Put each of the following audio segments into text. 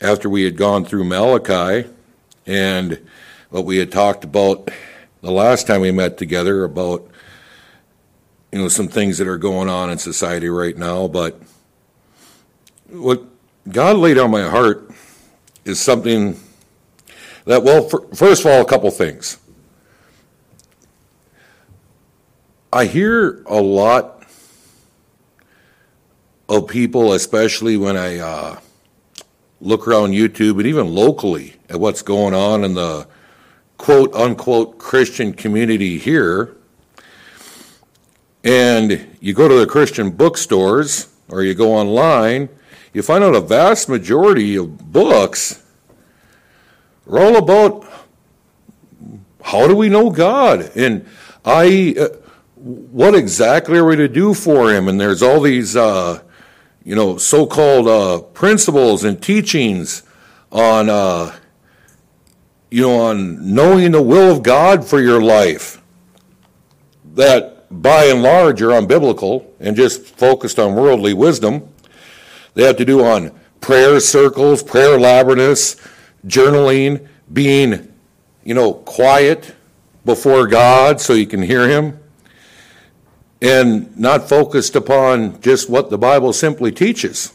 after we had gone through Malachi and what we had talked about the last time we met together about you know some things that are going on in society right now but what god laid on my heart is something that well first of all a couple things. I hear a lot of people especially when i uh, look around youtube and even locally at what's going on in the quote unquote Christian community here, and you go to the Christian bookstores or you go online, you find out a vast majority of books are all about how do we know God? And I uh, what exactly are we to do for him? And there's all these uh, you know so-called uh, principles and teachings on uh, you know, on knowing the will of God for your life that by and large are unbiblical and just focused on worldly wisdom. They have to do on prayer circles, prayer labyrinths, journaling, being, you know, quiet before God so you can hear Him, and not focused upon just what the Bible simply teaches.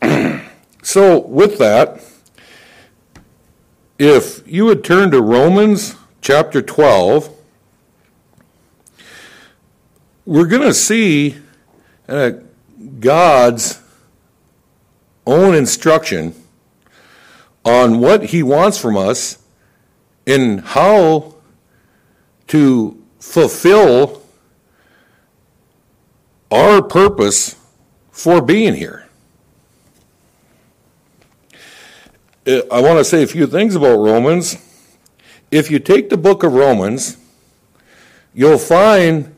so, with that, if you would turn to Romans chapter 12, we're going to see uh, God's own instruction on what He wants from us and how to fulfill our purpose for being here. Uh, I want to say a few things about Romans. If you take the book of Romans, you'll find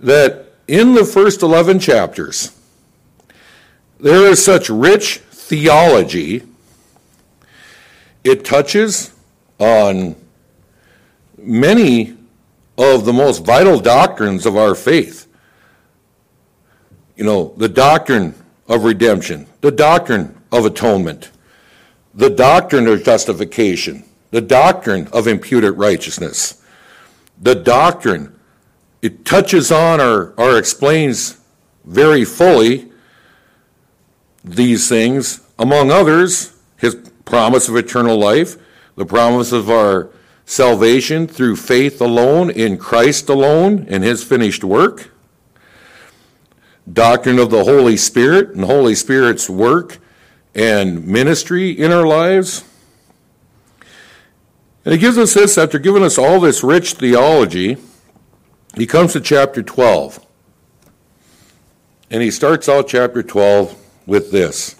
that in the first 11 chapters, there is such rich theology. It touches on many of the most vital doctrines of our faith. You know, the doctrine of redemption, the doctrine of atonement, the doctrine of justification, the doctrine of imputed righteousness, the doctrine, it touches on or, or explains very fully these things, among others, his promise of eternal life, the promise of our salvation through faith alone, in Christ alone, in his finished work, doctrine of the Holy Spirit and Holy Spirit's work and ministry in our lives. And he gives us this after giving us all this rich theology. He comes to chapter 12. And he starts out chapter 12 with this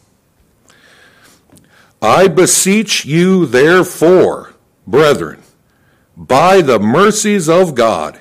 I beseech you, therefore, brethren, by the mercies of God,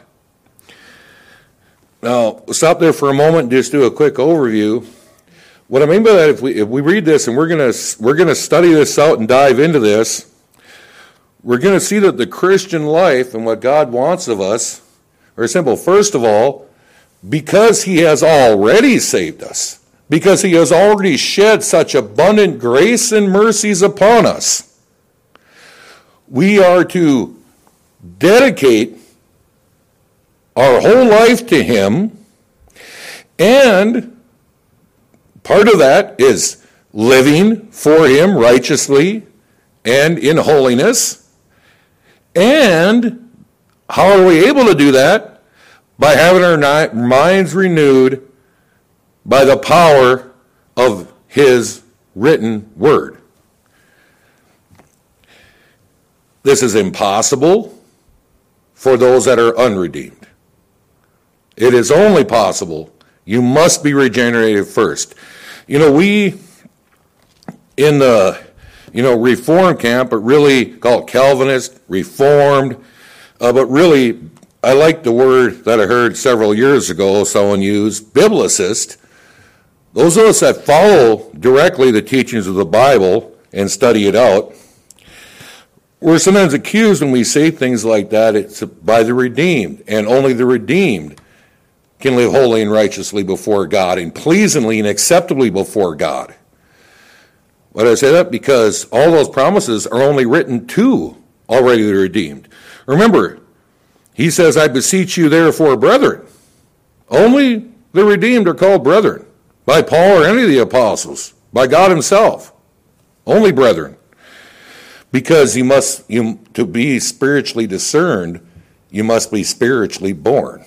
Now, stop there for a moment and just do a quick overview what I mean by that, if we, if we read this and we're going we're gonna study this out and dive into this, we're going to see that the Christian life and what God wants of us are simple. First of all, because He has already saved us, because He has already shed such abundant grace and mercies upon us, we are to dedicate our whole life to Him and Part of that is living for Him righteously and in holiness. And how are we able to do that? By having our minds renewed by the power of His written word. This is impossible for those that are unredeemed. It is only possible. You must be regenerated first. You know, we, in the you know, reform camp, but really called Calvinist, Reformed. Uh, but really, I like the word that I heard several years ago someone used, biblicist. Those of us that follow directly the teachings of the Bible and study it out, we're sometimes accused when we say things like that, it's by the redeemed, and only the redeemed can live holy and righteously before God and pleasingly and acceptably before God. Why do I say that? Because all those promises are only written to already the redeemed. Remember, he says, I beseech you therefore, brethren. Only the redeemed are called brethren by Paul or any of the apostles, by God himself. Only brethren. Because you must you to be spiritually discerned, you must be spiritually born.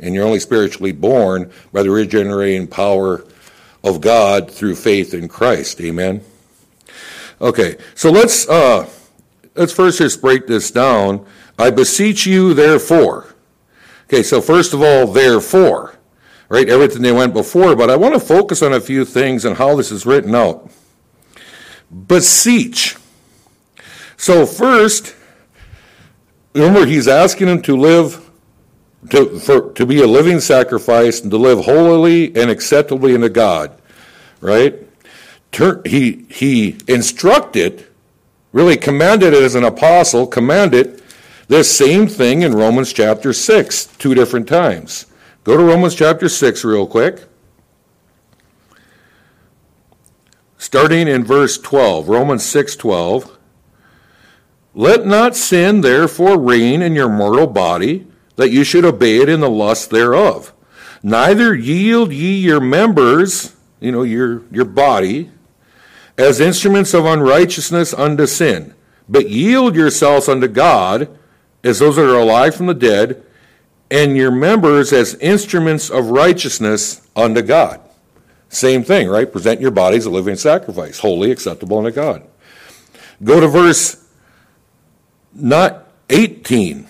And you're only spiritually born by the regenerating power of God through faith in Christ. Amen. Okay, so let's uh, let's first just break this down. I beseech you, therefore. Okay, so first of all, therefore, right? Everything they went before, but I want to focus on a few things and how this is written out. Beseech. So first, remember he's asking them to live to, for, to be a living sacrifice and to live holily and acceptably unto God, right? Turn, he, he instructed, really commanded it as an apostle, commanded this same thing in Romans chapter 6, two different times. Go to Romans chapter 6 real quick. Starting in verse 12, Romans 6 12. Let not sin therefore reign in your mortal body that you should obey it in the lust thereof. Neither yield ye your members, you know, your, your body, as instruments of unrighteousness unto sin, but yield yourselves unto God as those that are alive from the dead, and your members as instruments of righteousness unto God. Same thing, right? Present your bodies a living sacrifice, holy, acceptable unto God. Go to verse not 18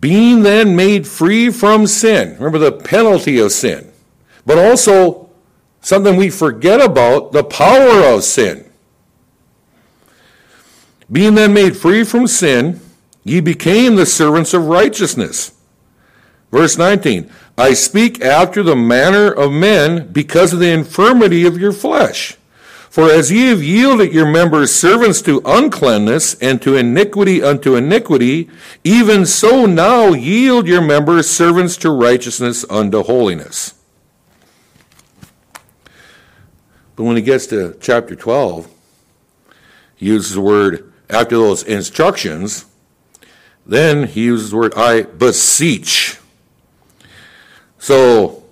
being then made free from sin. Remember the penalty of sin, but also something we forget about the power of sin. Being then made free from sin, ye became the servants of righteousness. Verse 19 I speak after the manner of men because of the infirmity of your flesh. For as ye have yielded your members servants to uncleanness and to iniquity unto iniquity, even so now yield your members servants to righteousness unto holiness. But when he gets to chapter 12, he uses the word, after those instructions, then he uses the word, I beseech. So,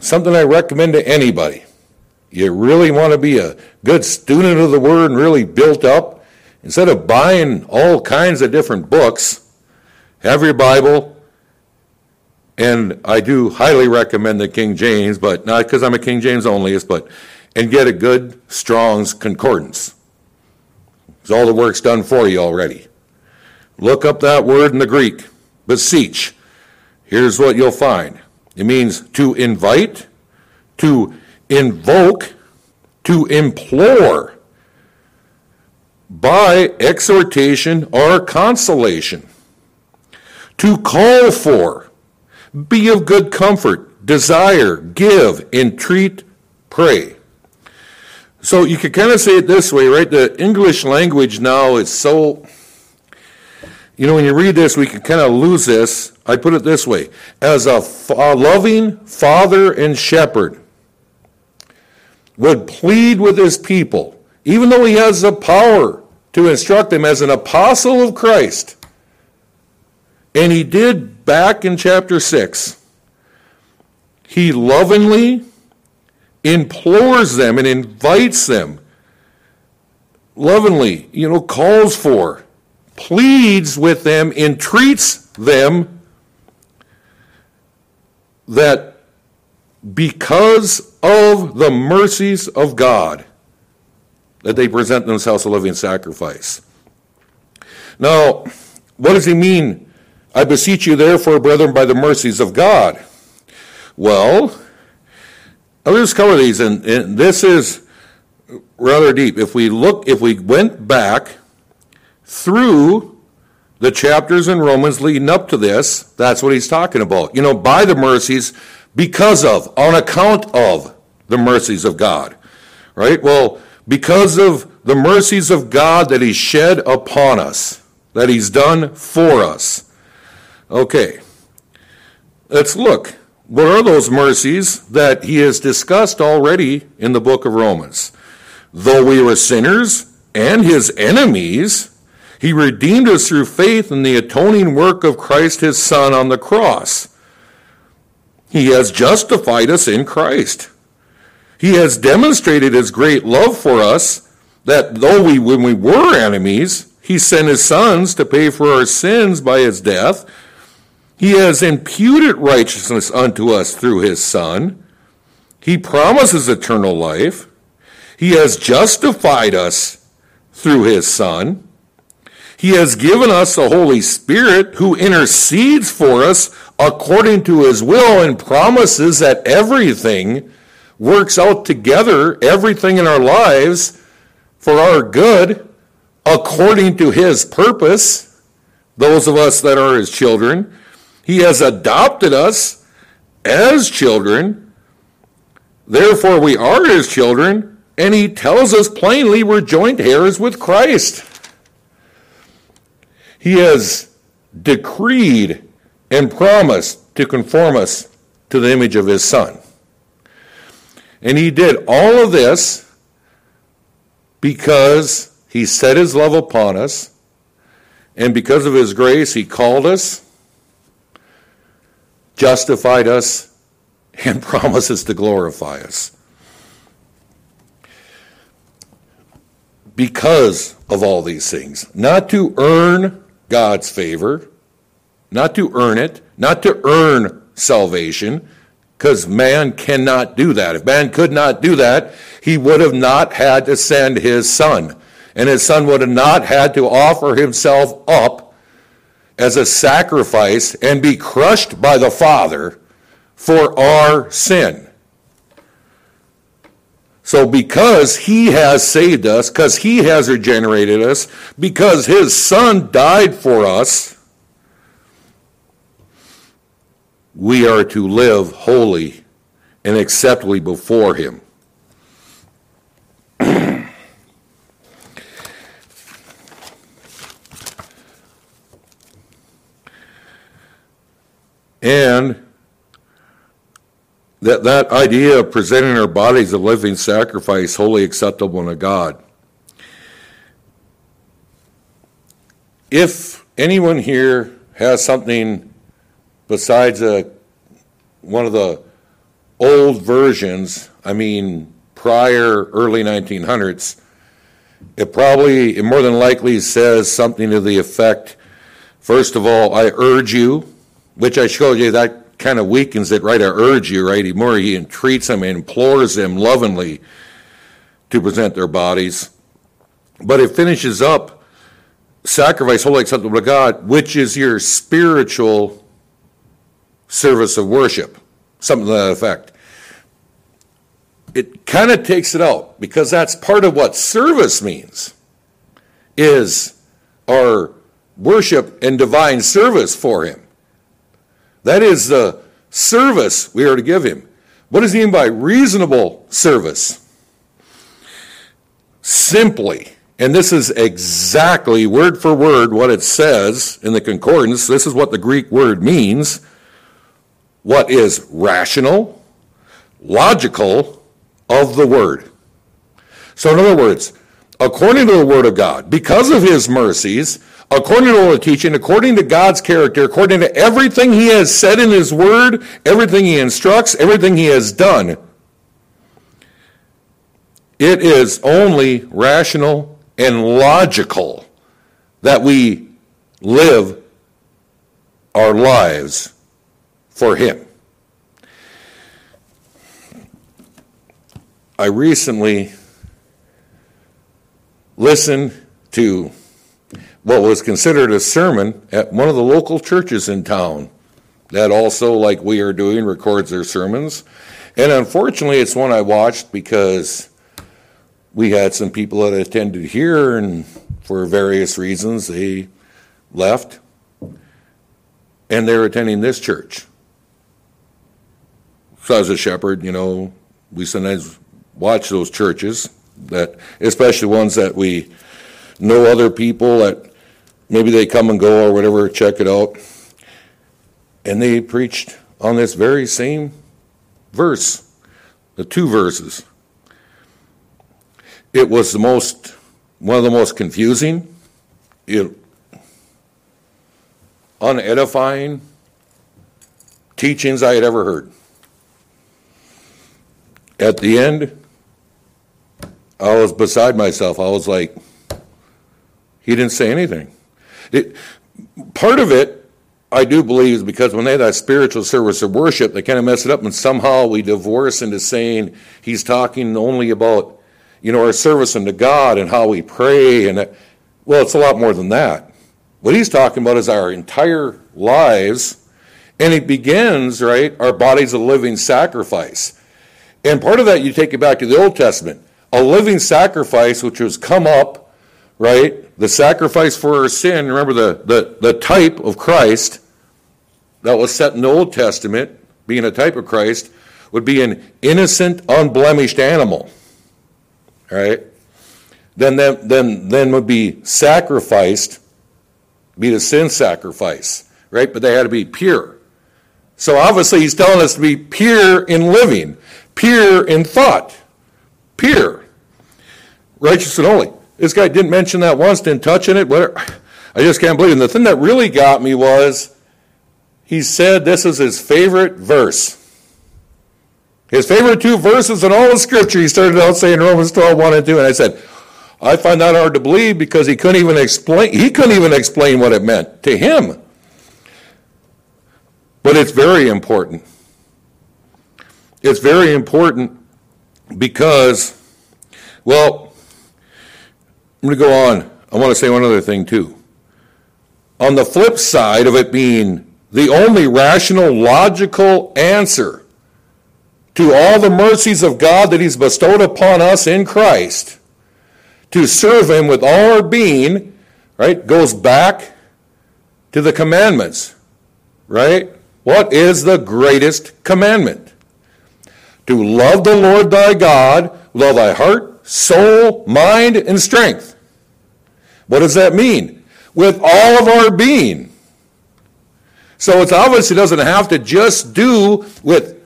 something I recommend to anybody you really want to be a good student of the Word and really built up, instead of buying all kinds of different books, have your Bible. And I do highly recommend the King James, but not because I'm a King James onlyist, but and get a good Strong's Concordance. Because all the work's done for you already. Look up that word in the Greek, beseech. Here's what you'll find it means to invite, to invoke, to implore by exhortation or consolation, to call for, be of good comfort, desire, give, entreat, pray. So you could kind of say it this way, right? The English language now is so, you know, when you read this, we can kind of lose this. I put it this way as a, a loving father and shepherd would plead with his people, even though he has the power to instruct them as an apostle of Christ. And he did back in chapter 6. He lovingly implores them and invites them, lovingly, you know, calls for, pleads with them, entreats them that because of the mercies of God that they present themselves a living sacrifice. Now, what does he mean? I beseech you, therefore, brethren, by the mercies of God. Well, just cover these, and, and this is rather deep. If we look, if we went back through the chapters in Romans leading up to this, that's what he's talking about. You know, by the mercies, because of, on account of the mercies of God. Right? Well, because of the mercies of God that He shed upon us, that He's done for us. Okay, let's look. What are those mercies that He has discussed already in the book of Romans? Though we were sinners and His enemies, He redeemed us through faith in the atoning work of Christ His Son on the cross. He has justified us in Christ. He has demonstrated his great love for us that though we, when we were enemies, he sent his sons to pay for our sins by his death. He has imputed righteousness unto us through his son. He promises eternal life. He has justified us through his son. He has given us the Holy Spirit who intercedes for us according to his will and promises that everything works out together, everything in our lives, for our good, according to his purpose, those of us that are his children. He has adopted us as children. Therefore, we are his children, and he tells us plainly we're joint heirs with Christ. He has decreed and promised to conform us to the image of his Son. And he did all of this because he set his love upon us, and because of his grace, he called us, justified us, and promises to glorify us. Because of all these things, not to earn God's favor, not to earn it, not to earn salvation, because man cannot do that. If man could not do that, he would have not had to send his son. And his son would have not had to offer himself up as a sacrifice and be crushed by the Father for our sin. So, because he has saved us, because he has regenerated us, because his son died for us, we are to live holy and acceptably before Him. and that that idea of presenting our bodies a living sacrifice wholly acceptable to God if anyone here has something besides a, uh, one of the old versions, I mean, prior early 1900s, it probably, it more than likely says something to the effect, first of all, I urge you, which I showed you, that kind of weakens it, right? I urge you, right? He more, he entreats them, implores them lovingly to present their bodies. But it finishes up, sacrifice holy acceptable to God, which is your spiritual service of worship, something to that effect. It kind of takes it out because that's part of what service means is our worship and divine service for him. That is the service we are to give him. What does he mean by reasonable service? Simply, and this is exactly word for word what it says in the concordance, this is what the Greek word means what is rational, logical of the Word. So, in other words, according to the Word of God, because of His mercies, according to the teaching, according to God's character, according to everything He has said in His Word, everything He instructs, everything He has done, it is only rational and logical that we live our lives for him. I recently listened to what was considered a sermon at one of the local churches in town that also, like we are doing, records their sermons. And unfortunately, it's one I watched because we had some people that attended here, and for various reasons, they left, and they're attending this church. So as a shepherd, you know, we sometimes watch those churches that, especially ones that we know other people that maybe they come and go or whatever, check it out. And they preached on this very same verse, the two verses. It was the most, one of the most confusing, it, unedifying teachings I had ever heard. At the end, I was beside myself. I was like, he didn't say anything. It, part of it, I do believe, is because when they have that spiritual service of worship, they kind of mess it up, and somehow we divorce into saying he's talking only about you know, our service unto God and how we pray. And that. well, it's a lot more than that. What he's talking about is our entire lives. And it begins, right? Our body's a living sacrifice. And part of that, you take it back to the Old Testament. A living sacrifice, which was come up, right? The sacrifice for our sin. Remember the, the, the type of Christ that was set in the Old Testament, being a type of Christ, would be an innocent, unblemished animal right? Then, then, then, then would be sacrificed, be the sin sacrifice, right? But they had to be pure. So obviously, he's telling us to be pure in living, pure in thought, pure, righteous and holy. This guy didn't mention that once, didn't touch on it. Whatever. I just can't believe it. And the thing that really got me was he said this is his favorite verse. His favorite two verses in all of Scripture, he started out saying Romans 12, 1 and 2. And I said, I find that hard to believe because he couldn't even explain, he couldn't even explain what it meant to him. But it's very important. It's very important because, well, I'm going to go on. I want to say one other thing too. On the flip side of it being the only rational, logical answer to all the mercies of God that He's bestowed upon us in Christ, to serve Him with all our being, right, goes back to the commandments, right? What is the greatest commandment? To love the Lord thy God with all thy heart, soul, mind, and strength. What does that mean? With all of our being. So it obviously doesn't have to just do with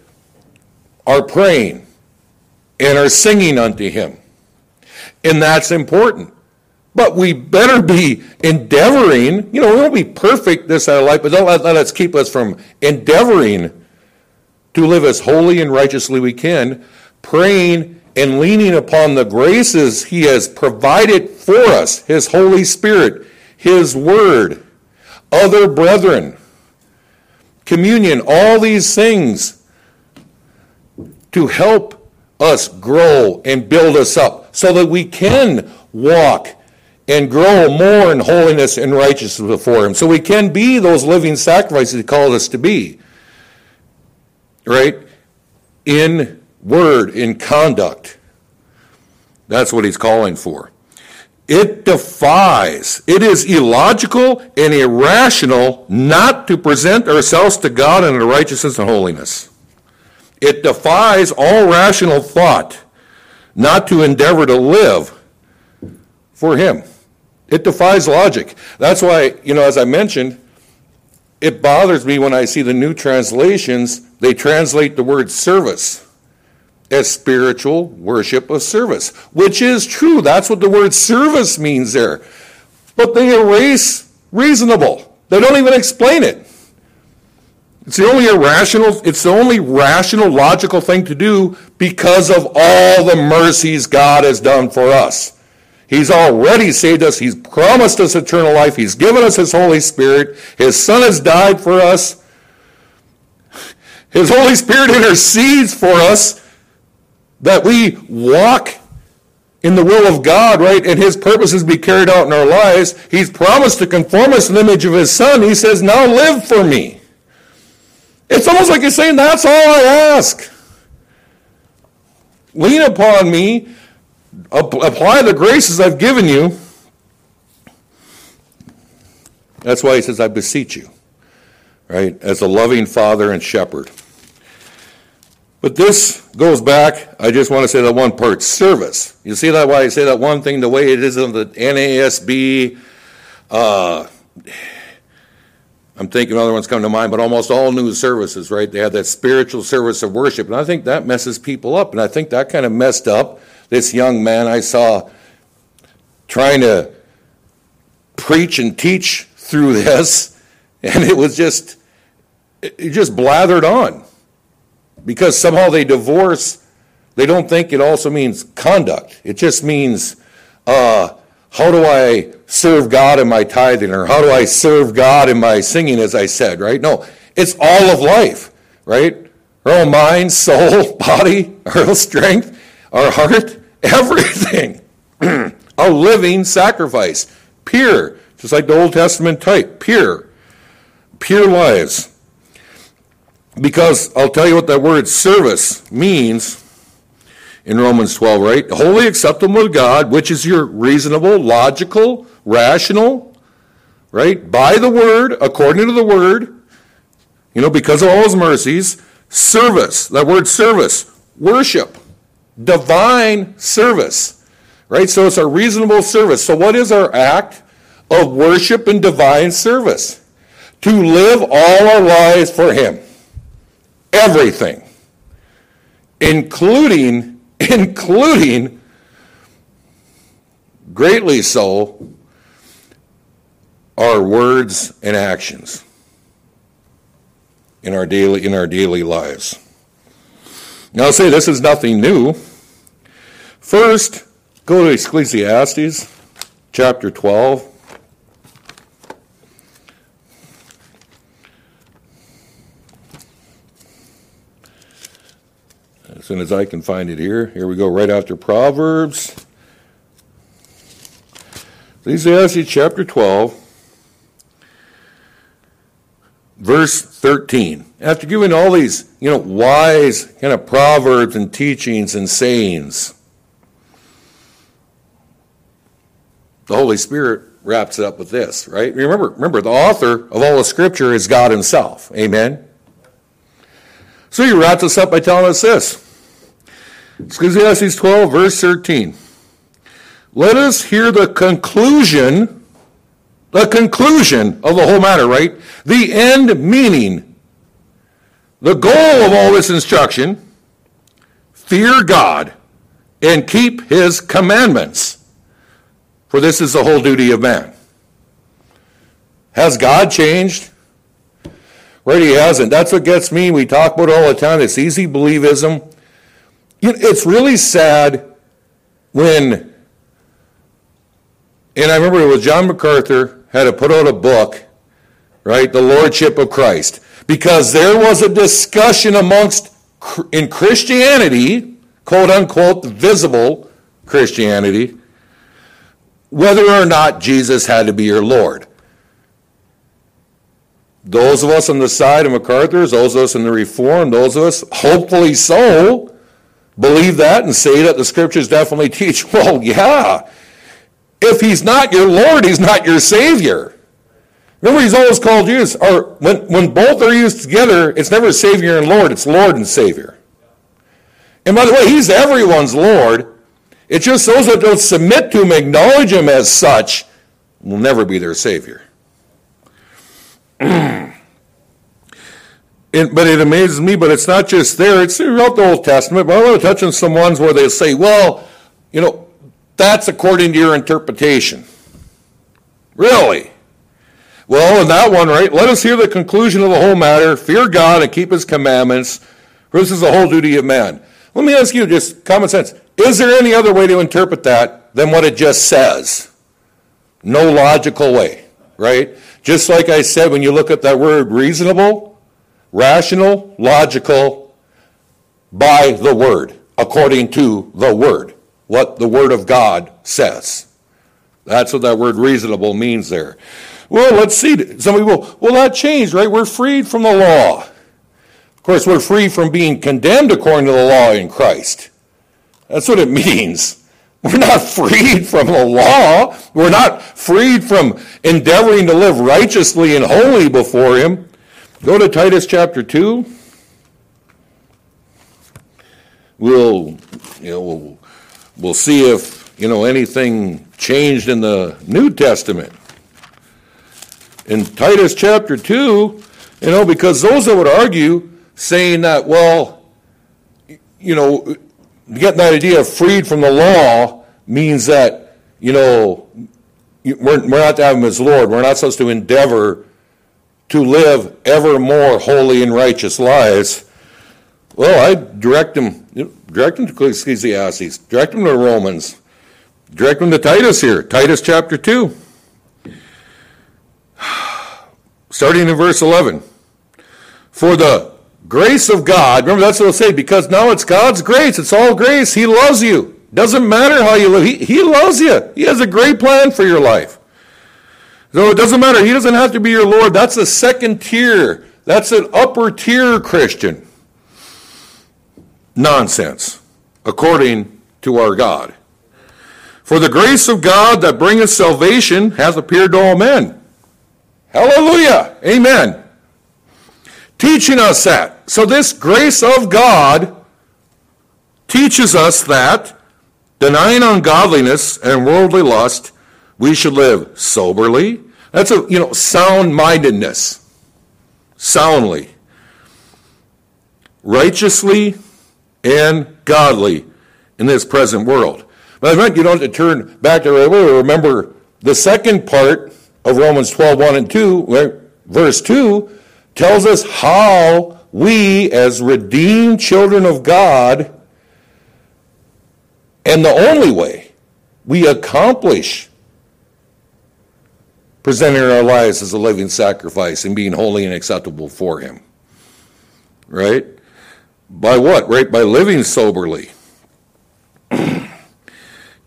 our praying and our singing unto him. And that's important. But we better be endeavoring, you know, we won't be perfect this side of life, but don't let, let us keep us from endeavoring to live as holy and righteously we can, praying and leaning upon the graces he has provided for us, his Holy Spirit, his word, other brethren, communion, all these things to help us grow and build us up so that we can walk and grow more in holiness and righteousness before Him. So we can be those living sacrifices He called us to be. Right? In word, in conduct. That's what He's calling for. It defies, it is illogical and irrational not to present ourselves to God in righteousness and holiness. It defies all rational thought not to endeavor to live for Him. It defies logic. That's why, you know, as I mentioned, it bothers me when I see the new translations, they translate the word service as spiritual worship of service, which is true. That's what the word service means there. But they erase reasonable. They don't even explain it. It's the only irrational, it's the only rational, logical thing to do because of all the mercies God has done for us. He's already saved us. He's promised us eternal life. He's given us His Holy Spirit. His Son has died for us. His Holy Spirit intercedes for us that we walk in the will of God, right? And His purposes be carried out in our lives. He's promised to conform us in the image of His Son. He says, now live for me. It's almost like he's saying, That's all I ask. Lean upon me, apply the graces I've given you. That's why he says, I beseech you, right? As a loving father and shepherd. But this goes back, I just want to say that one part service. You see that why I say that one thing the way it is in the NASB? Uh, I'm thinking other ones come to mind, but almost all news services, right? They have that spiritual service of worship. And I think that messes people up. And I think that kind of messed up this young man I saw trying to preach and teach through this. And it was just, it just blathered on because somehow they divorce, they don't think it also means conduct. It just means, uh, how do I serve God in my tithing, or how do I serve God in my singing, as I said, right? No, it's all of life, right? Our whole mind, soul, body, our strength, our heart, everything. a living sacrifice, pure, just like the Old Testament type, pure, pure lives. Because I'll tell you what that word service means in Romans 12, right? Wholly acceptable to God, which is your reasonable, logical, rational, right? By the word, according to the word, you know, because of all his mercies, service, that word service, worship, divine service, right? So it's a reasonable service. So what is our act of worship and divine service? To live all our lives for him everything, including, including, greatly so, our words and actions in our daily in our daily lives. Now I'll say this is nothing new. First, go to Ecclesiastes chapter 12. as soon as I can find it here. Here we go, right after Proverbs. Ecclesiastes chapter 12, verse 13. After giving all these, you know, wise kind of proverbs and teachings and sayings, the Holy Spirit wraps it up with this, right? Remember, remember, the author of all the scripture is God Himself. Amen. So he wraps us up by telling us this. Ecclesiastes 12, verse 13. Let us hear the conclusion, the conclusion of the whole matter, right? The end meaning, the goal of all this instruction fear God and keep his commandments, for this is the whole duty of man. Has God changed? Right, he hasn't. That's what gets me. We talk about it all the time It's easy believism. It's really sad when, and I remember it was John MacArthur had to put out a book, right, The Lordship of Christ, because there was a discussion amongst, in Christianity, quote unquote, visible Christianity, whether or not Jesus had to be your Lord. Those of us on the side of MacArthur's, those of us in the Reform, those of us, hopefully so, believe that and say that the scriptures definitely teach, well, yeah. If he's not your Lord, he's not your Savior. Remember, he's always called Jesus. Or when, when both are used together, it's never Savior and Lord, it's Lord and Savior. And by the way, he's everyone's Lord. It's just those that don't submit to him, acknowledge him as such, will never be their Savior. It, but it amazes me, but it's not just there, it's throughout the Old Testament. But I want to touch on some ones where they say, well, you know, that's according to your interpretation. Really? Well, in that one, right, let us hear the conclusion of the whole matter fear God and keep his commandments, for this is the whole duty of man. Let me ask you, just common sense, is there any other way to interpret that than what it just says? No logical way, right? Just like I said, when you look at that word reasonable, rational, logical, by the Word, according to the Word, what the Word of God says. That's what that word reasonable means there. Well, let's see. Some people, well, that changed, right? We're freed from the law. Of course, we're free from being condemned according to the law in Christ. That's what it means. We're not freed from the law. We're not freed from endeavoring to live righteously and holy before Him. Go to Titus chapter 2. We'll, you know, we'll, we'll see if, you know, anything changed in the New Testament. In Titus chapter 2, you know, because those that would argue saying that, well, you know, getting that idea of freed from the law means that, you know, we're, we're not to have him as Lord. We're not supposed to endeavor to live ever more holy and righteous lives. Well, I direct them, direct them to Ecclesiastes, direct them to Romans, direct them to Titus here, Titus chapter 2. Starting in verse 11. For the grace of God, remember that's what it'll say, because now it's God's grace, it's all grace. He loves you. Doesn't matter how you live, He, he loves you. He has a great plan for your life. So it doesn't matter. He doesn't have to be your Lord. That's a second tier. That's an upper tier Christian. Nonsense, according to our God. For the grace of God that bringeth salvation hath appeared to all men. Hallelujah. Amen. Teaching us that. So this grace of God teaches us that denying ungodliness and worldly lust, we should live soberly. That's a, you know, sound mindedness. Soundly. Righteously and godly in this present world. But I meant you don't have to turn back to remember the second part of Romans 12, 1 and 2, verse 2, tells us how we, as redeemed children of God, and the only way we accomplish presenting our lives as a living sacrifice and being holy and acceptable for Him. Right? By what? Right? By living soberly.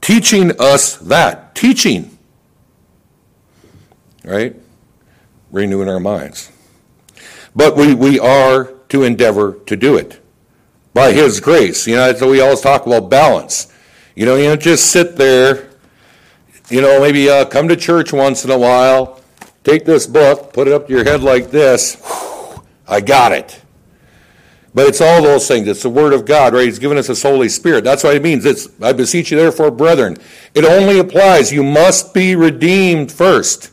Teaching us that. Teaching. Right? Renewing our minds. But we, we are to endeavor to do it by His grace. You know, so we always talk about balance. You know, you don't just sit there, you know, maybe uh, come to church once in a while, take this book, put it up to your head like this. I got it. But it's all those things. It's the Word of God, right? He's given us His Holy Spirit. That's what it means. It's, I beseech you, therefore, brethren. It only applies. You must be redeemed first.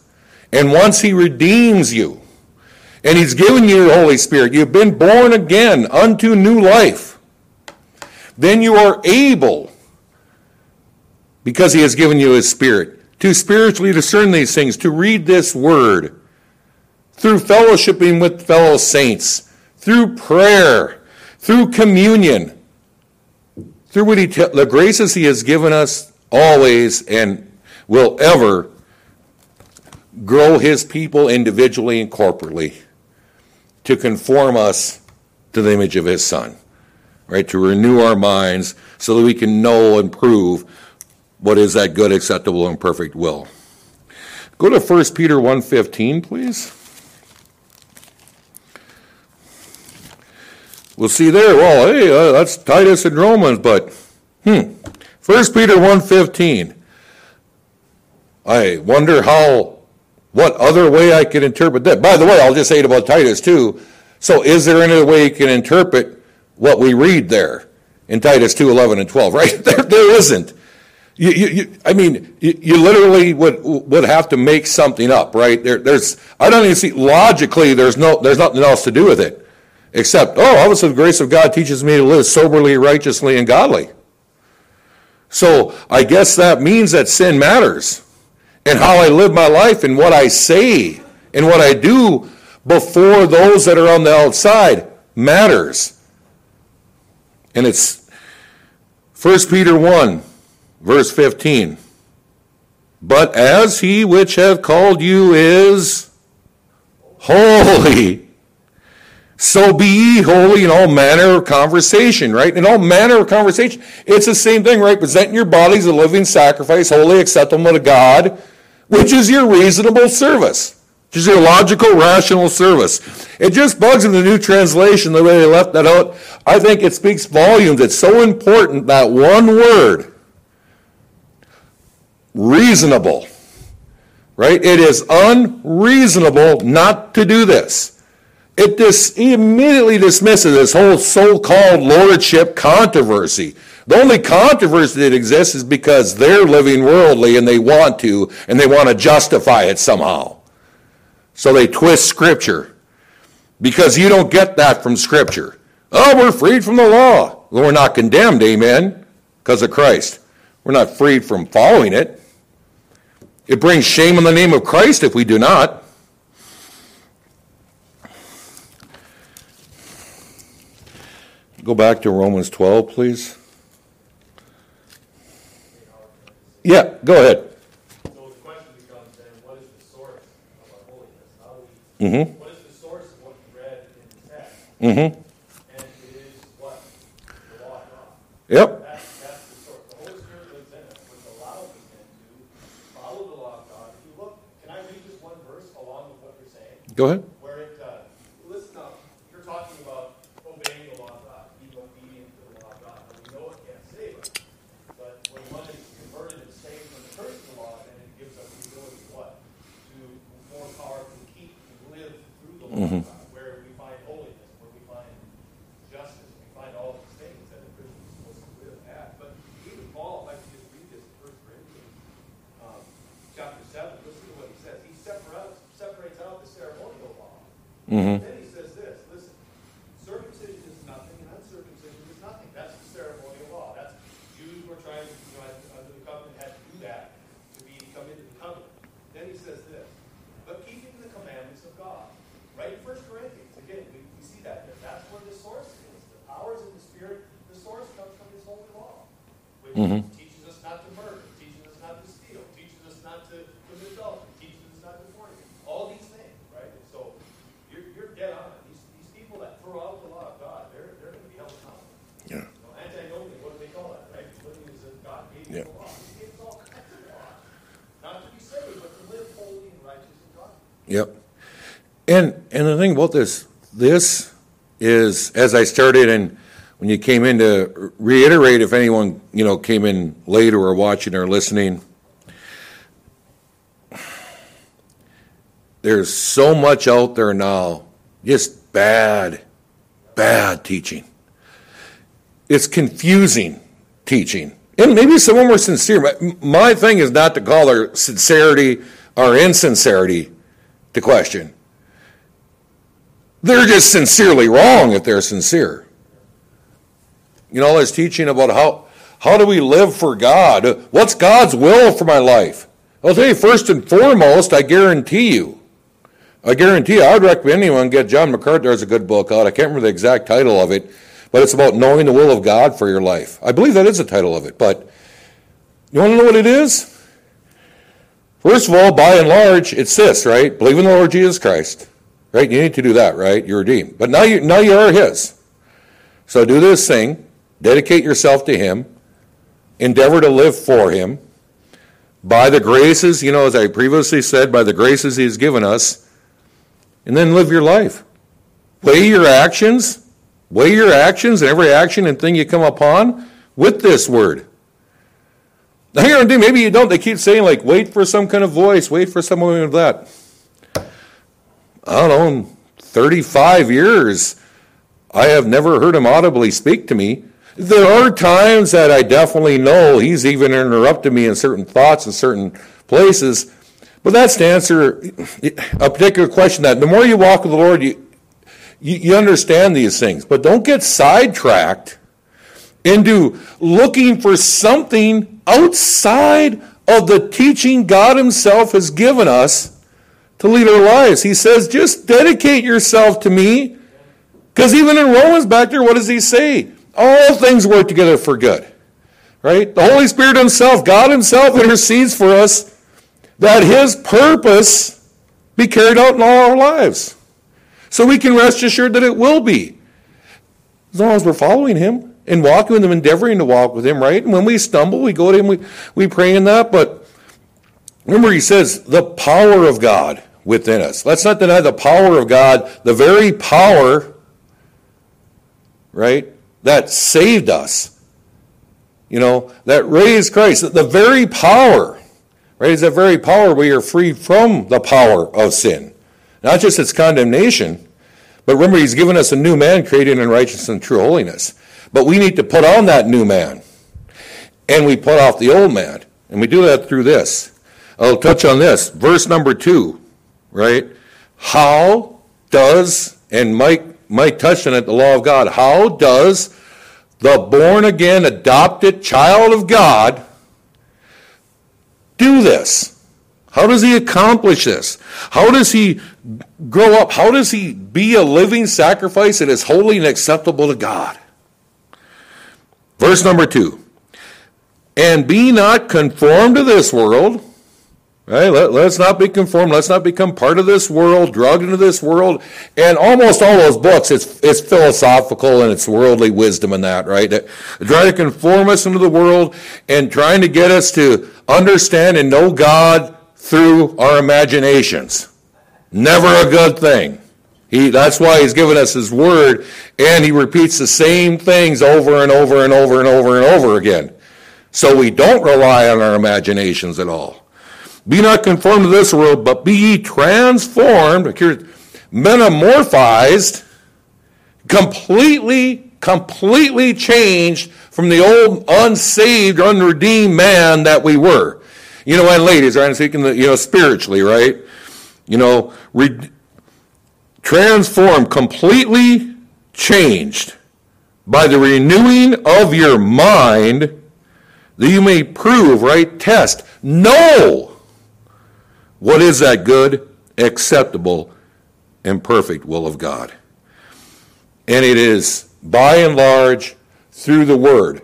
And once He redeems you, and He's given you the Holy Spirit. You've been born again unto new life. Then you are able, because He has given you His Spirit, to spiritually discern these things, to read this Word through fellowshipping with fellow saints, through prayer, through communion, through what he te- the graces He has given us always and will ever grow His people individually and corporately to conform us to the image of his son, right? To renew our minds so that we can know and prove what is that good, acceptable, and perfect will. Go to 1 Peter 1.15, please. We'll see there, well, hey, uh, that's Titus and Romans, but, hmm, 1 Peter 1.15. I wonder how what other way I can interpret that? By the way, I'll just say it about Titus too. So is there any way you can interpret what we read there in Titus 2, 11 and 12, right? There, there isn't. You, you, you, I mean, you, you, literally would would have to make something up, right? There, there's, I don't even see logically. There's no, there's nothing else to do with it, except, oh, obviously the grace of God teaches me to live soberly, righteously, and godly. So I guess that means that sin matters and how I live my life and what I say and what I do before those that are on the outside matters. And it's 1 Peter 1, verse 15. But as he which hath called you is holy, so be ye holy in all manner of conversation, right? In all manner of conversation. It's the same thing, right? Presenting your bodies a living sacrifice, holy, acceptable to God, which is your reasonable service, which is your logical, rational service. It just bugs in the new translation the way they left that out. I think it speaks volumes. It's so important that one word reasonable, Right? It is unreasonable not to do this. It dis- he immediately dismisses this whole so called lordship controversy. The only controversy that exists is because they're living worldly and they want to, and they want to justify it somehow. So they twist Scripture. Because you don't get that from Scripture. Oh, we're freed from the law. Well, we're not condemned, amen, because of Christ. We're not freed from following it. It brings shame on the name of Christ if we do not. Go back to Romans 12, please. Yeah, go ahead. So the question becomes then, what is the source of our holiness? How do we, Mm-hmm. what is the source of what we read in the text? Mm-hmm. And it is what? The law of God. Yep. That's, that's the source. The Holy Spirit lives in us, which allows us then to follow the law of God. If you look, can I read just one verse along with what you're saying? Go ahead. Where it, uh, listen up, you're talking about obeying the law of God, being obedient to the law of God. Now, we know it can't save us, but when one is converted and saved from the curse of the law, then it gives us the ability, what? To more powerfully keep and live the law where we find holiness, where we find justice, we find all these things that a Christian is supposed to live at. But even Paul, if I could just read this in First Corinthians, um, chapter seven, listen to what he says. He separates, separates out the ceremonial law. Mm-hmm. Then he says this, listen, circumcision is nothing and uncircumcision is nothing. That's the ceremonial law. That's Jews were trying to, you know, under the covenant had to do that to be come into the covenant. Then he says this, but keeping the commandments of God. Right in First Corinthians, again, we, we see that there. That's where the source is. The powers of the Spirit, the source comes from his holy law. Which Mhm. teaches us not to murder, teaches us not to steal, teaches us not to commit adultery, teaches us not to fornicate. All these things, right? And so you're, you're dead on. These, these people that throw out the law of God, they're, they're going to be held accountable. Yeah. You know, antinomian, what do they call that, right? Living as if God gave Yeah. you the law. He gave us all kinds of law. Not to be saved, but to live holy and righteous in God. Yep. And and the thing about this this is as I started and when you came in to reiterate if anyone you know came in later or watching or listening there's so much out there now just bad bad teaching. It's confusing teaching. And maybe some of them are sincere but my thing is not to call their sincerity or insincerity to question they're just sincerely wrong if they're sincere. You know, it's teaching about how how do we live for God? What's God's will for my life? I'll tell you, first and foremost, I guarantee you, I guarantee you, I would recommend anyone get John MacArthur has a good book out. I can't remember the exact title of it, but it's about knowing the will of God for your life. I believe that is the title of it, but you want to know what it is? First of all, by and large, it's this, right? Believe in the Lord Jesus Christ. Right? You need to do that, right? You're redeemed. But now you now you are his. So do this thing, dedicate yourself to him, endeavor to live for him. By the graces, you know, as I previously said, by the graces he's given us, and then live your life. Weigh your actions, weigh your actions and every action and thing you come upon with this word. Now, here and maybe you don't. They keep saying, like, wait for some kind of voice, wait for someone of that. I don't know, in 35 years, I have never heard him audibly speak to me. There are times that I definitely know he's even interrupted me in certain thoughts in certain places, but that's to answer a particular question that the more you walk with the Lord, you, you, you understand these things, but don't get sidetracked into looking for something outside of the teaching God Himself has given us to lead our lives. He says, just dedicate yourself to me. Because even in Romans back there, what does he say? All things work together for good. Right? The Holy Spirit Himself, God Himself intercedes for us that His purpose be carried out in all our lives. So we can rest assured that it will be. As long as we're following Him and walking with Him, endeavoring to walk with Him, right? And when we stumble, we go to Him, we, we pray in that. But remember, He says, the power of God within us. Let's not deny the power of God, the very power, right, that saved us, you know, that raised Christ, the very power Right? is that very power where you're free from the power of sin. Not just its condemnation, but remember, He's given us a new man created in righteousness and true holiness. But we need to put on that new man. And we put off the old man. And we do that through this. I'll touch on this. Verse number two, right? How does, and Mike, Mike touched on it, the law of God, how does the born again, adopted child of God do this? How does he accomplish this? How does he grow up? How does he be a living sacrifice that is holy and acceptable to God? Verse number two. And be not conformed to this world Right? Let, us not be conformed. Let's not become part of this world, drugged into this world. And almost all those books, it's, it's philosophical and it's worldly wisdom and that, right? That try to conform us into the world and trying to get us to understand and know God through our imaginations. Never a good thing. He, that's why he's given us his word, and he repeats the same things over and over and over and over and over again. So we don't rely on our imaginations at all. Be not conformed to this world, but be ye transformed, metamorphized, completely, completely changed from the old unsaved, unredeemed man that we were. You know, and ladies, I'm speaking, you know, spiritually, right? You know, re- transformed, completely changed by the renewing of your mind that you may prove, right? Test, know what is that good, acceptable, and perfect will of God? And it is by and large through the Word.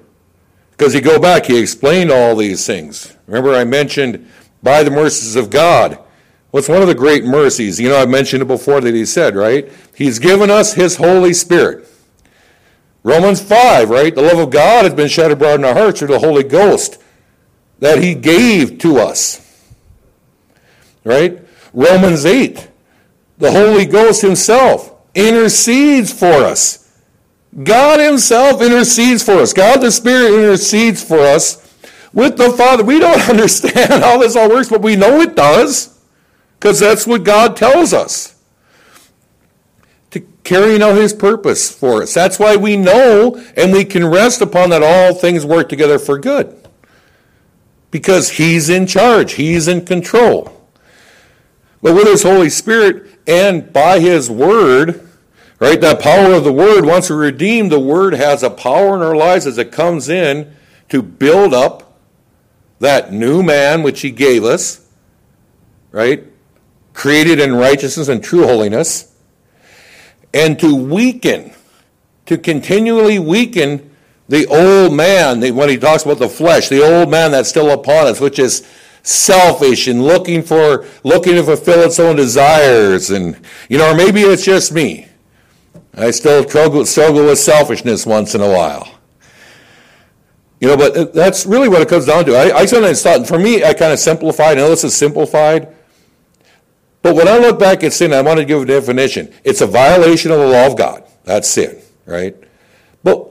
Because you go back, he explained all these things. Remember, I mentioned by the mercies of God. What's one of the great mercies? You know, I mentioned it before that he said, right? He's given us his Holy Spirit. Romans 5, right? The love of God has been shed abroad in our hearts through the Holy Ghost that he gave to us right? Romans 8, the Holy Ghost Himself intercedes for us. God Himself intercedes for us. God the Spirit intercedes for us with the Father. We don't understand how this all works, but we know it does because that's what God tells us. To carrying out His purpose for us. That's why we know and we can rest upon that all things work together for good. Because He's in charge, He's in control. But with His Holy Spirit and by His Word, right, that power of the Word, once we're redeemed, the Word has a power in our lives as it comes in to build up that new man which He gave us, right, created in righteousness and true holiness, and to weaken, to continually weaken the old man, when he talks about the flesh, the old man that's still upon us, which is selfish and looking for looking to fulfill its own desires and you know or maybe it's just me. I still struggle, struggle with selfishness once in a while. You know but uh, that's really what it comes down to. I, I sometimes thought for me i kind of simplified i know this is simplified but when i look back at sin i want to give a definition. It's a violation of the law of god. That's sin right? But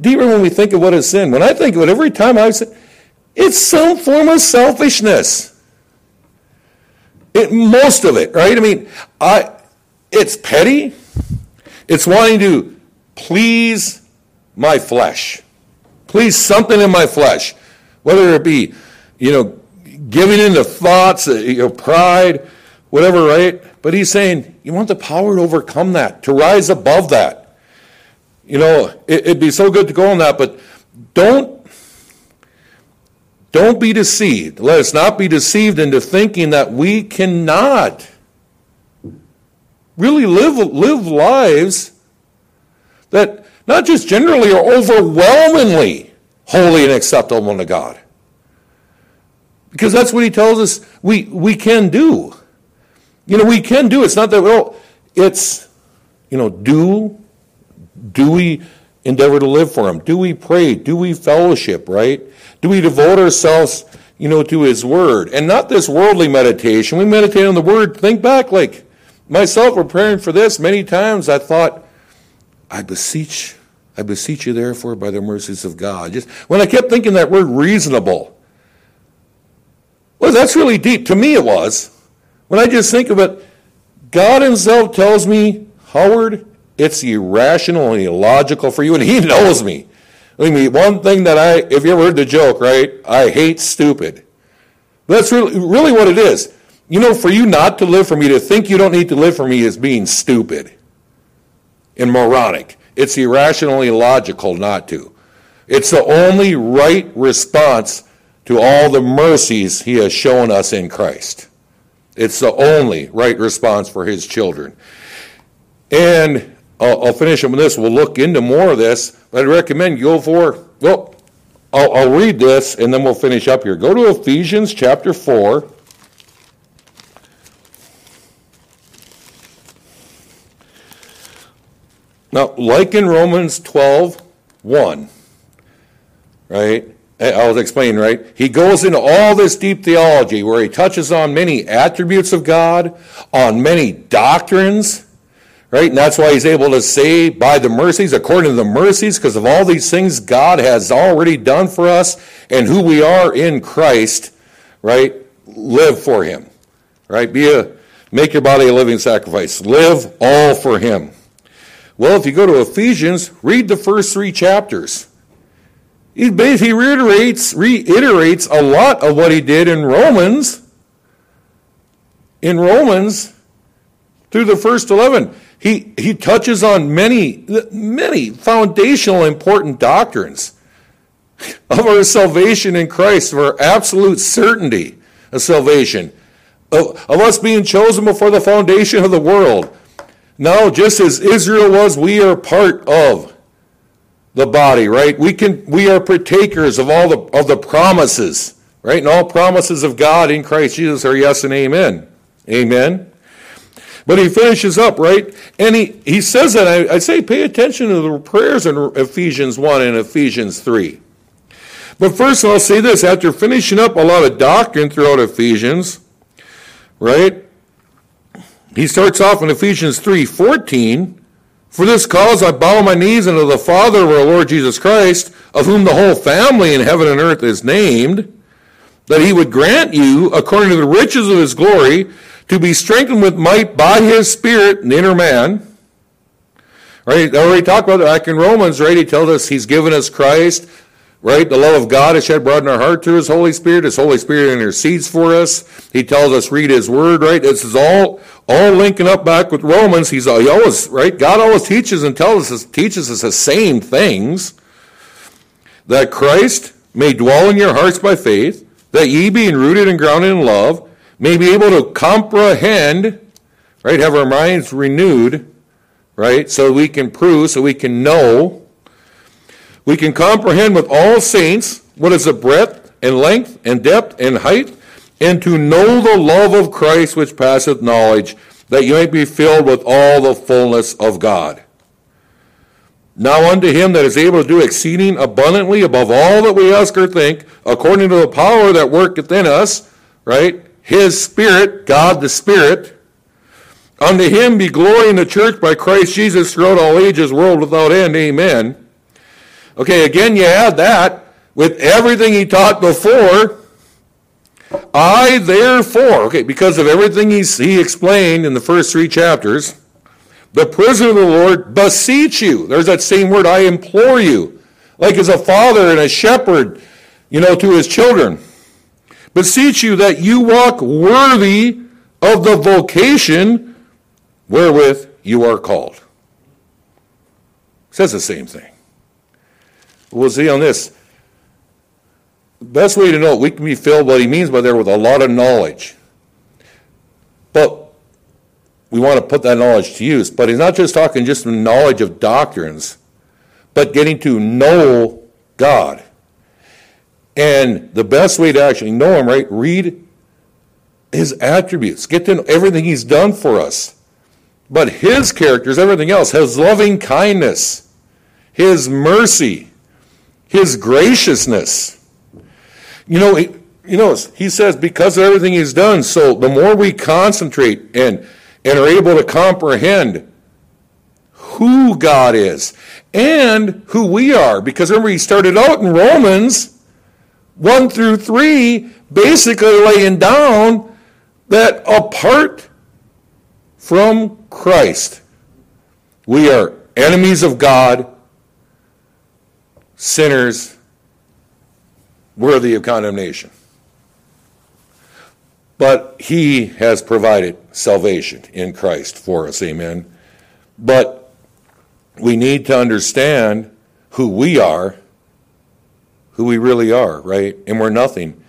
deeper when we think of what is sin? When i think of it every time i've said it's some form of selfishness. It, most of it, right? I mean, I, it's petty. It's wanting to please my flesh, please something in my flesh, whether it be, you know, giving in to thoughts, uh, you know, pride, whatever, right? But he's saying you want the power to overcome that, to rise above that. You know, it, it'd be so good to go on that, but don't don't be deceived. Let us not be deceived into thinking that we cannot really live, live lives that not just generally are overwhelmingly holy and acceptable to God. Because that's what he tells us we, we can do. You know, we can do. It's not that, well, it's, you know, do, do we endeavor to live for him? Do we pray? Do we fellowship, right? Do we devote ourselves, you know, to His Word? And not this worldly meditation. We meditate on the Word. Think back, like myself preparing for this, many times I thought, I beseech, I beseech you therefore by the mercies of God. Just when I kept thinking that word reasonable, Well, that's really deep. To me, it was. When I just think of it, God Himself tells me, Howard, it's irrational and illogical for you, and He knows me. I mean, one thing that I, if you ever heard the joke, right? I hate stupid. That's really, really what it is. You know, for you not to live for me, to think you don't need to live for me is being stupid and moronic. It's irrationally illogical not to. It's the only right response to all the mercies he has shown us in Christ. It's the only right response for his children. And I'll, I'll finish up with this. We'll look into more of this. But I recommend you go for, well, I'll, I'll read this and then we'll finish up here. Go to Ephesians chapter 4. Now, like in Romans 12, 1, right? I was explaining, right? He goes into all this deep theology where he touches on many attributes of God, on many doctrines, right? And that's why he's able to say, by the mercies, according to the mercies, because of all these things God has already done for us and who we are in Christ, right? Live for him, right? Be a, make your body a living sacrifice. Live all for him. Well, if you go to Ephesians, read the first three chapters. He reiterates, reiterates a lot of what he did in Romans. In Romans, through the first 11, he, he touches on many, many foundational important doctrines of our salvation in Christ, of our absolute certainty of salvation, of, of us being chosen before the foundation of the world, now, just as Israel was, we are part of the body, right? We can we are partakers of all the of the promises, right? And all promises of God in Christ Jesus are yes and amen. Amen. But he finishes up, right? And he, he says that I, I say pay attention to the prayers in Ephesians 1 and Ephesians 3. But first I'll say this, after finishing up a lot of doctrine throughout Ephesians, right? He starts off in Ephesians 3:14, "For this cause I bow my knees unto the Father of our Lord Jesus Christ, of whom the whole family in heaven and earth is named, that he would grant you, according to the riches of his glory, to be strengthened with might by his Spirit in the inner man." Right? I already talked about that back in Romans, right? He tells us he's given us Christ right? The love of God is shed abroad in our heart through His Holy Spirit. His Holy Spirit intercedes for us. He tells us read His Word, right? This is all all linking up back with Romans. He's he always right. God always teaches and tells us teaches us the same things. That Christ may dwell in your hearts by faith, that ye being rooted and grounded in love, may be able to comprehend, right? Have our minds renewed, right? So we can prove, so we can know we can comprehend with all saints what is the breadth and length and depth and height, and to know the love of Christ which passeth knowledge, that you may be filled with all the fullness of God. Now unto him that is able to do exceeding abundantly above all that we ask or think, according to the power that worketh in us, right? His Spirit, God the Spirit. Unto him be glory in the church by Christ Jesus throughout all ages, world without end. Amen. Okay, again, you add that with everything he taught before. I, therefore, okay, because of everything he, he explained in the first three chapters, the prisoner of the Lord, beseech you. There's that same word, I implore you. Like as a father and a shepherd, you know, to his children. Beseech you that you walk worthy of the vocation wherewith you are called. It says the same thing. We'll see on this. Best way to know it, we can be filled what he means by there with a lot of knowledge. But we want to put that knowledge to use. But he's not just talking just knowledge of doctrines, but getting to know God. And the best way to actually know him, right? Read his attributes. Get to know everything he's done for us. But his characters, everything else, his loving kindness, his mercy, his graciousness. You know, he, you know, he says because of everything he's done, so the more we concentrate and, and are able to comprehend who God is and who we are, because remember he started out in Romans 1 through 3, basically laying down that apart from Christ, we are enemies of God, sinners, worthy of condemnation. But He has provided salvation in Christ for us, amen. But we need to understand who we are, who we really are, right? And we're nothing.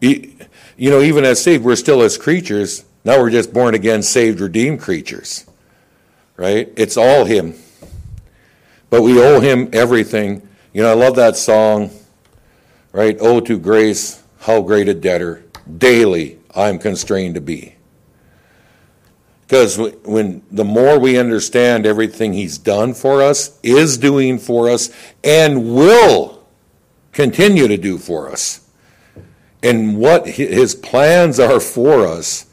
You know, even as saved, we're still as creatures. Now we're just born again, saved, redeemed creatures, right? It's all Him. But we owe Him everything. You know, I love that song, right? Oh, to grace, how great a debtor, daily I'm constrained to be. Because when the more we understand everything He's done for us, is doing for us, and will continue to do for us, and what His plans are for us,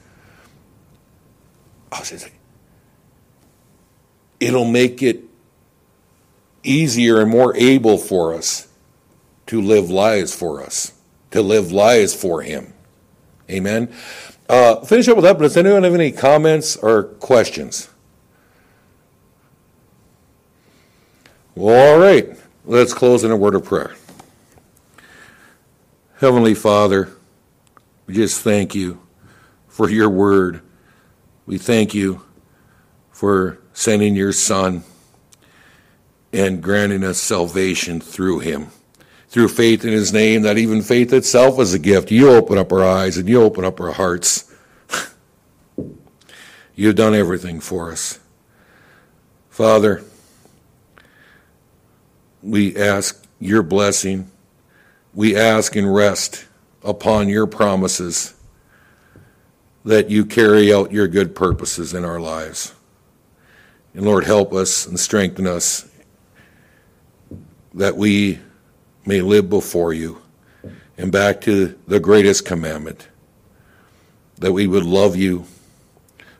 it'll make it easier and more able for us to live lives for us, to live lives for Him. Amen. Uh, finish up with that, but does anyone have any comments or questions? Well, all right. Let's close in a word of prayer. Heavenly Father, we just thank you for your word. We thank you for sending your Son and granting us salvation through him through faith in his name, that even faith itself is a gift. You open up our eyes and you open up our hearts. You've done everything for us. Father, we ask your blessing. We ask and rest upon your promises that you carry out your good purposes in our lives. And Lord, help us and strengthen us that we may live before you. And back to the greatest commandment that we would love you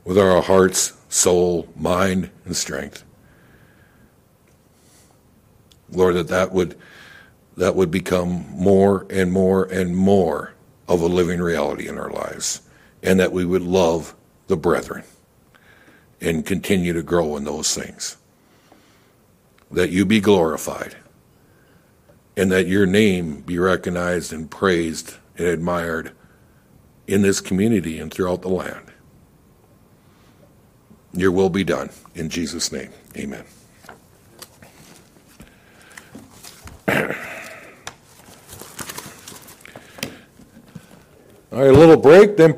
with our hearts, soul, mind, and strength. Lord, that that would, that would become more and more and more of a living reality in our lives, and that we would love the brethren and continue to grow in those things. That you be glorified and that your name be recognized and praised and admired in this community and throughout the land. Your will be done. In Jesus' name, amen. All right, a little break, then.